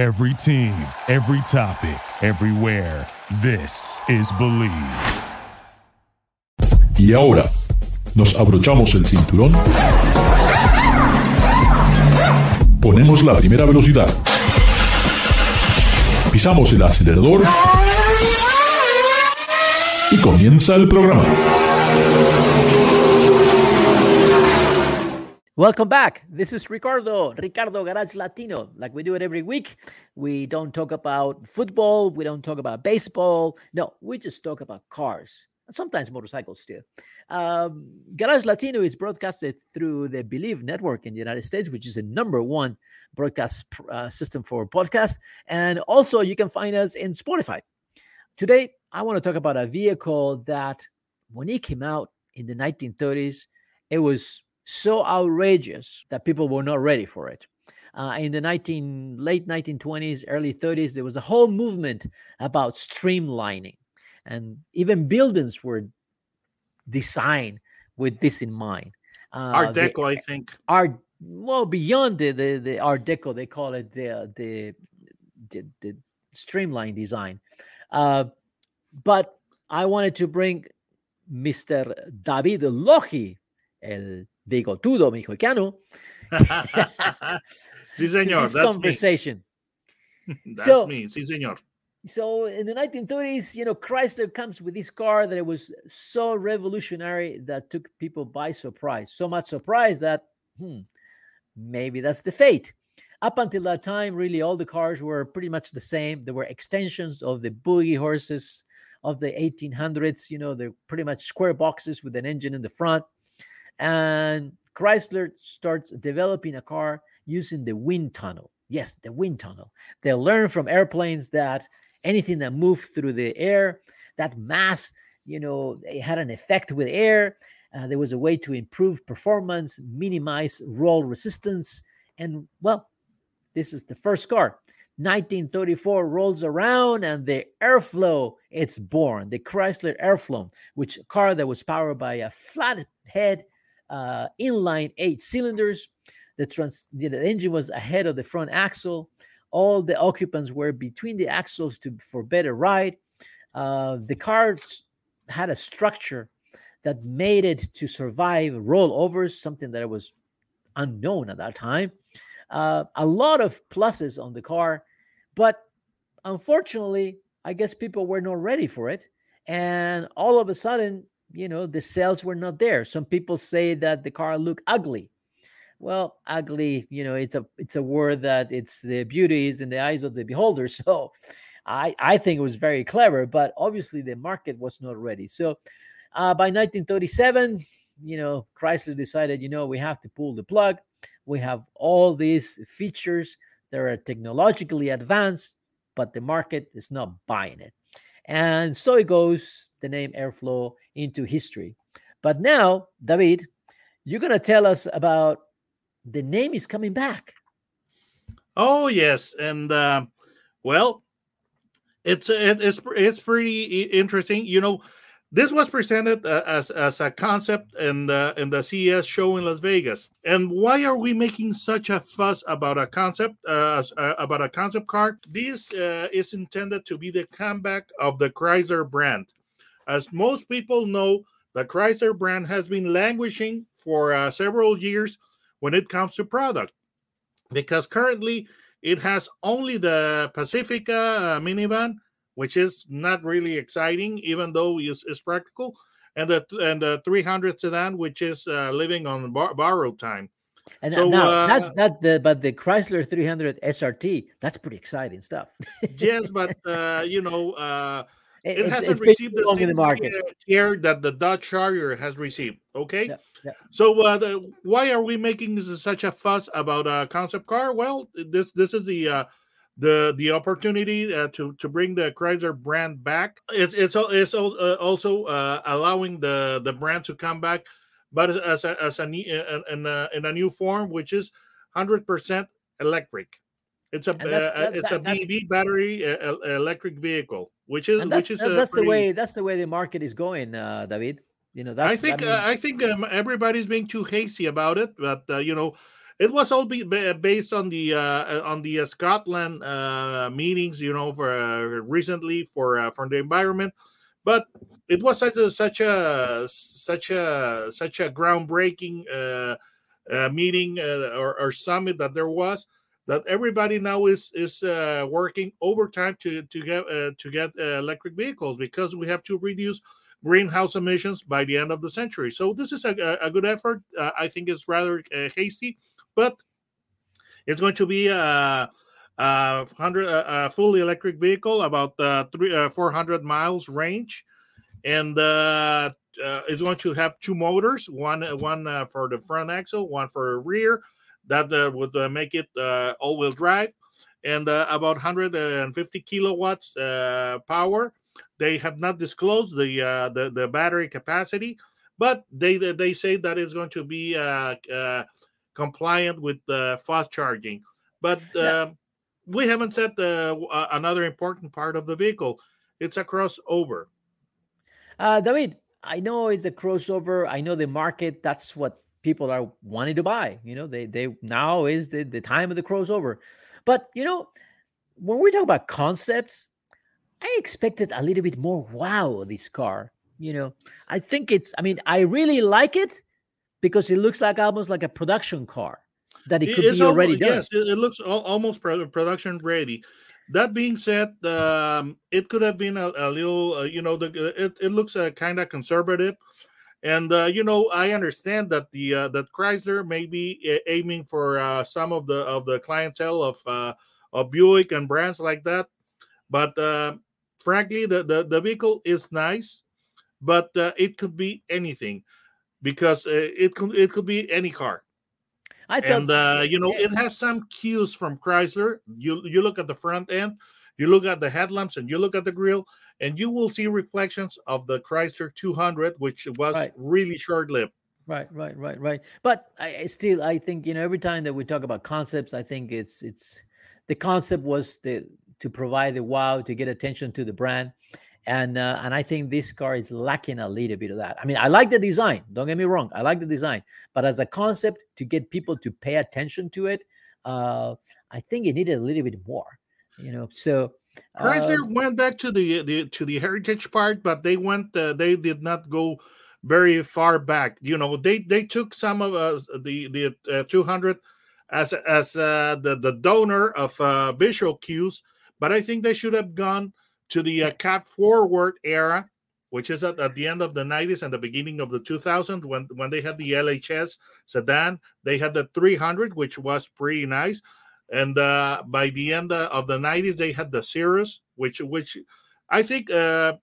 Every team, every topic, everywhere. This is Believe. Y ahora, nos abrochamos el cinturón, ponemos la primera velocidad, pisamos el acelerador y comienza el programa. Welcome back. This is Ricardo, Ricardo Garage Latino. Like we do it every week. We don't talk about football. We don't talk about baseball. No, we just talk about cars. Sometimes motorcycles too. Um, Garage Latino is broadcasted through the Bleav Network in the United States, which is the number one broadcast uh, system for podcast. And also, you can find us in Spotify. Today, I want to talk about a vehicle that, when it came out in the 1930s, it was so outrageous that people were not ready for it. Uh, in the 19 late 1920s, early 30s, there was a whole movement about streamlining, and even buildings were designed with this in mind. Uh, Art Deco, the, I think. Art well beyond the, the the Art Deco, they call it the the the, the streamline design. Uh, but I wanted to bring Mr. David Loji, el bigotudo mexicano. sí, señor. This conversation. Me. That's so, me. Sí, señor. So in the 1930s, you know, Chrysler comes with this car that it was so revolutionary that took people by surprise. So much surprise that, hmm, maybe that's the fate. Up until that time, really, all the cars were pretty much the same. There were extensions of the boogie horses of the 1800s. You know, they're pretty much square boxes with an engine in the front. And Chrysler starts developing a car using the wind tunnel. Yes, the wind tunnel. They learn from airplanes that anything that moved through the air, that mass, you know, it had an effect with air. Uh, there was a way to improve performance, minimize roll resistance. And well, this is the first car. 1934 rolls around and the airflow it's born the chrysler airflow which car that was powered by a flat head uh, inline eight cylinders. The, trans- the engine was ahead of the front axle. All the occupants were between the axles to for better ride. Uh, the cars had a structure that made it to survive rollovers, something that was unknown at that time. Uh, a lot of pluses on the car, but unfortunately, I guess people were not ready for it. And all of a sudden, you know the sales were not there. Some people say that the car looked ugly. Well ugly you know it's a it's a word that it's the beauty is in the eyes of the beholder. So i i think it was very clever but obviously the market was not ready. So uh, by 1937 you know chrysler decided you know we have to pull the plug. We have all these features that are technologically advanced but the market is not buying it and so it goes the name airflow into history. But now, David, you're going to tell us about the name is coming back. Oh yes, and uh, well, it's it's it's pretty interesting. You know, this was presented uh, as as a concept in the in the CES show in Las Vegas. And why are we making such a fuss about a concept uh, uh, about a concept car? This uh, is intended to be the comeback of the Chrysler brand. As most people know, the Chrysler brand has been languishing for uh, several years when it comes to product because currently it has only the Pacifica uh, minivan, which is not really exciting, even though it's, it's, practical, and the and the 300 sedan, which is uh, living on bar- borrowed time. And so, now uh, that's that the but the Chrysler 300 SRT, that's pretty exciting stuff. yes, but uh, you know, uh, it, it hasn't it's received the same in the market care that the Dodge Charger has received. Okay, yeah, yeah. so uh, the, why are we making such a fuss about a concept car? Well, this this is the uh, the the opportunity uh, to to bring the Chrysler brand back. It's it's it's uh, also uh, allowing the the brand to come back, but as a, as a in a, in a new form, which is hundred percent electric. It's a uh, that, it's that, a BEV battery electric vehicle which is which is that's pretty... the way that's the way the market is going, uh, David. You know, that's I think I, mean... uh, I think um, everybody's being too hasty about it, but uh, you know, it was all be, based on the uh, on the uh, Scotland uh, meetings, you know, for uh, recently for uh, for the environment. But it was such a such a such a such a groundbreaking uh, meeting or, or, summit that there was that everybody now is is working overtime to to get to get electric vehicles because we have to reduce greenhouse emissions by the end of the century. So this is a, a good effort. I think it's rather hasty, but it's going to be a, a hundred a fully electric vehicle about three 400 miles range. And uh, uh, it's going to have two motors one one uh, for the front axle one for the rear. That uh, would uh, make it uh, all-wheel drive. And about 150 kilowatts power. They have not disclosed the, the, the battery capacity but they they say that it's going to be compliant with the fast charging but yeah. Um, we haven't said another important part of the vehicle it's a crossover uh, David, I know it's a crossover. I know the market. That's what people are wanting to buy. You know, they they now is the, the time of the crossover. But you know, when we talk about concepts, I expected a little bit more wow this car. You know, I think it's. I mean, I really like it because it looks like almost like a production car that it could it's be already almost, done. Yes, it, it looks almost production ready. That being said, um, it could have been a, a little, uh, you know, the it, it looks uh, kind of conservative, and uh, you know, I understand that the uh, that Chrysler may be aiming for uh, some of the of the clientele of uh, of Buick and brands like that, but uh, frankly, the, the the vehicle is nice, but uh, it could be anything because uh, it could it could be any car. I thought, and uh, you know, yeah. it has some cues from Chrysler. You you look at the front end, you look at the headlamps, and you look at the grill, and you will see reflections of the Chrysler 200, which was right. really short-lived. Right, right, right, right. But I still, I think you know, every time that we talk about concepts, I think it's it's the concept was the to provide the wow to get attention to the brand and uh, and I think this car is lacking a little bit of that. I mean, I like the design. Don't get me wrong, I like the design, but as a concept to get people to pay attention to it, uh, I think it needed a little bit more. You know, so Chrysler uh, went back to the, the to the heritage part, but they went uh, they did not go very far back. You know, they they took some of uh, the the uh, 200 as as uh, the the donor of uh, visual cues, but I think they should have gone to the uh, cab forward era, which is at, at, the end of the 90s and the beginning of the 2000s when, when they had the LHS sedan. They had the 300, which was pretty nice. And uh, by the end uh, of the 90s, they had the Cirrus, which which I think uh,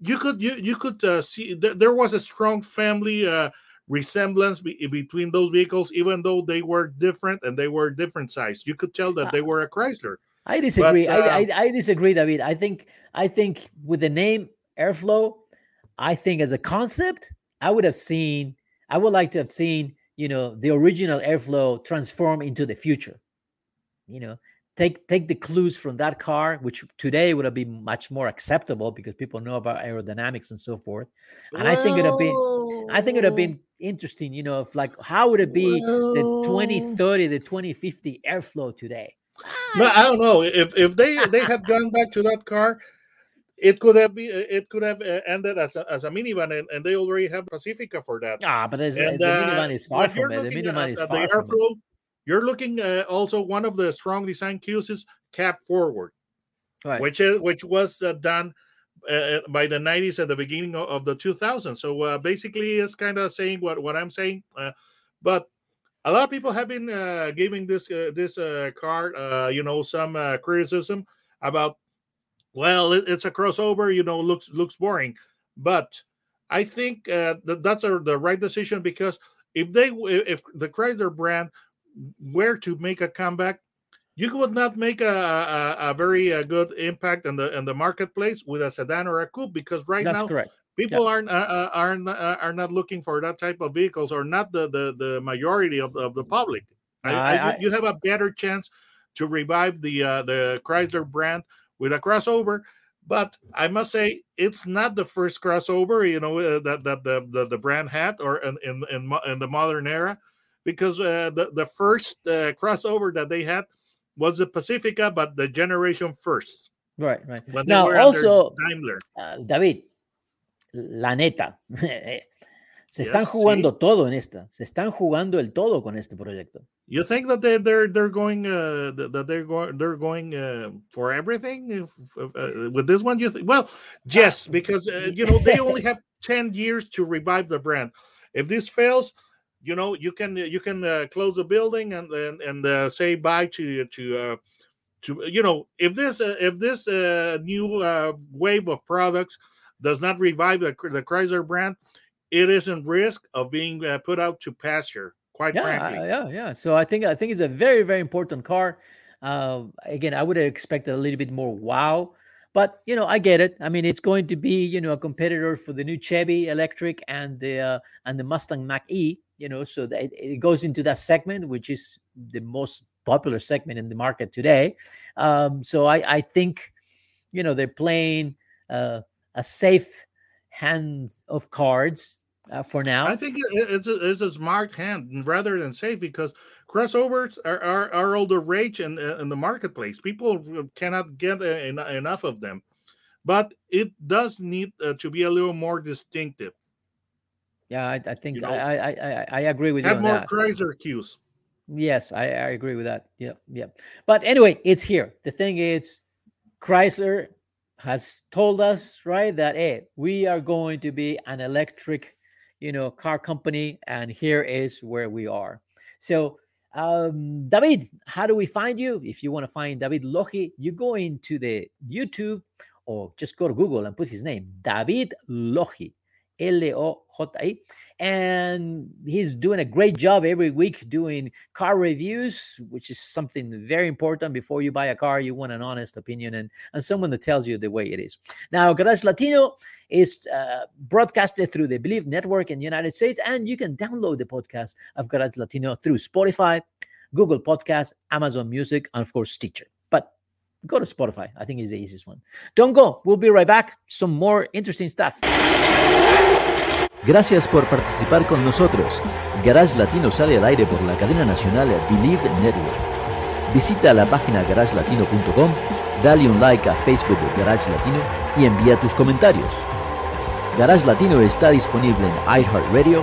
you could you you could uh, see th- there was a strong family uh, resemblance be- between those vehicles, even though they were different and they were different size. You could tell that they were a Chrysler. I disagree. But, I, I, uh, I disagree, David. I think I think with the name Airflow, I think as a concept, I would have seen. I would like to have seen you know the original Airflow transform into the future. You know, take take the clues from that car, which today would have been much more acceptable because people know about aerodynamics and so forth. And Whoa. I think it would have been, I think it would have been interesting. You know, if like how would it be Whoa. the 2030, the 2050 Airflow today? No, I don't know if if they they had gone back to that car, it could have been it could have uh, ended as a, as a minivan, and, and they already have Pacifica for that. Ah, but as, and, the uh, minivan is far from it. The minivan at, is far the airflow. You're looking uh, also one of the strong design cues is cab forward, right. which is which was uh, done uh, uh, by the 90s at the beginning of, the 2000s. So basically, it's kind of saying what what I'm saying, but a lot of people have been uh, giving this uh, this uh, card, uh, you know, some uh, criticism about. Well, it, it's a crossover, you know, looks looks boring, but I think uh, that that's a, the right decision because if they if the Chrysler brand were to make a comeback, you would not make a, a, a very good impact in the in the marketplace with a sedan or a coupe because right that's now correct people aren't uh, uh aren't uh, are not looking for that type of vehicles or not the the, the majority of, of the public I, I, I, you have a better chance to revive the uh, the chrysler brand with a crossover but i must say it's not the first crossover you know uh, that that the, the, the brand had or in in, in, in the modern era because uh, the the first uh, crossover that they had was the Pacifica, but the generation first. Right, right. Now, also, Daimler. David, la neta, se están Yes, jugando todo en esta. Se están jugando el todo con este proyecto. You think that they're they're they're going uh that they're going they're going uh for everything if, uh, with this one? You think well, yes, because uh, you know they only have ten years to revive the brand. If this fails, you know you can you can uh, close the building and and, and uh, say bye to to uh, to you know if this uh, if this uh, new uh, wave of products does not revive the, the Chrysler brand, it is in risk of being uh, put out to pasture. Quite Yeah, frankly. Yeah, yeah. So I think I think it's a very very important car. Uh, again, I would have expected a little bit more wow, but you know I get it. I mean, it's going to be you know a competitor for the new Chevy electric and the uh, and the Mustang Mach E. You know, so that it, it goes into that segment, which is the most popular segment in the market today. Um, so I I think you know they're playing uh, a safe hand of cards uh, for now. I think it's a, it's a smart hand rather than safe because crossovers are, are, are all the rage in, in the marketplace. People cannot get en- enough of them, but it does need uh, to be a little more distinctive. Yeah, I, I think You know, I, I, I I agree with you Have more that. Chrysler cues. Yes, I, I agree with that. Yeah, yeah. But anyway, it's here. The thing is, Chrysler has told us right that hey, we are going to be an electric, you know, car company, and here is where we are. So, um, David, how do we find you? If you want to find David Loji, you go into the YouTube or just go to Google and put his name, David Loji. L O J I, and he's doing a great job every week doing car reviews, which is something very important. Before you buy a car, you want an honest opinion and, and someone that tells you the way it is. Now, Garage Latino is uh, broadcasted through the Bleav Network in the United States, and you can download the podcast of Garage Latino through Spotify, Google Podcasts, Amazon Music, and of course, Stitcher. Go to Spotify. I think it's the easiest one. Don't go. We'll be right back. Some more interesting stuff. Gracias por participar con nosotros. Garage Latino sale al aire por la cadena nacional Believe Network. Visita la página garagelatino.com, dale un like a Facebook Garage Latino y envía tus comentarios. Garage Latino está disponible en iHeartRadio,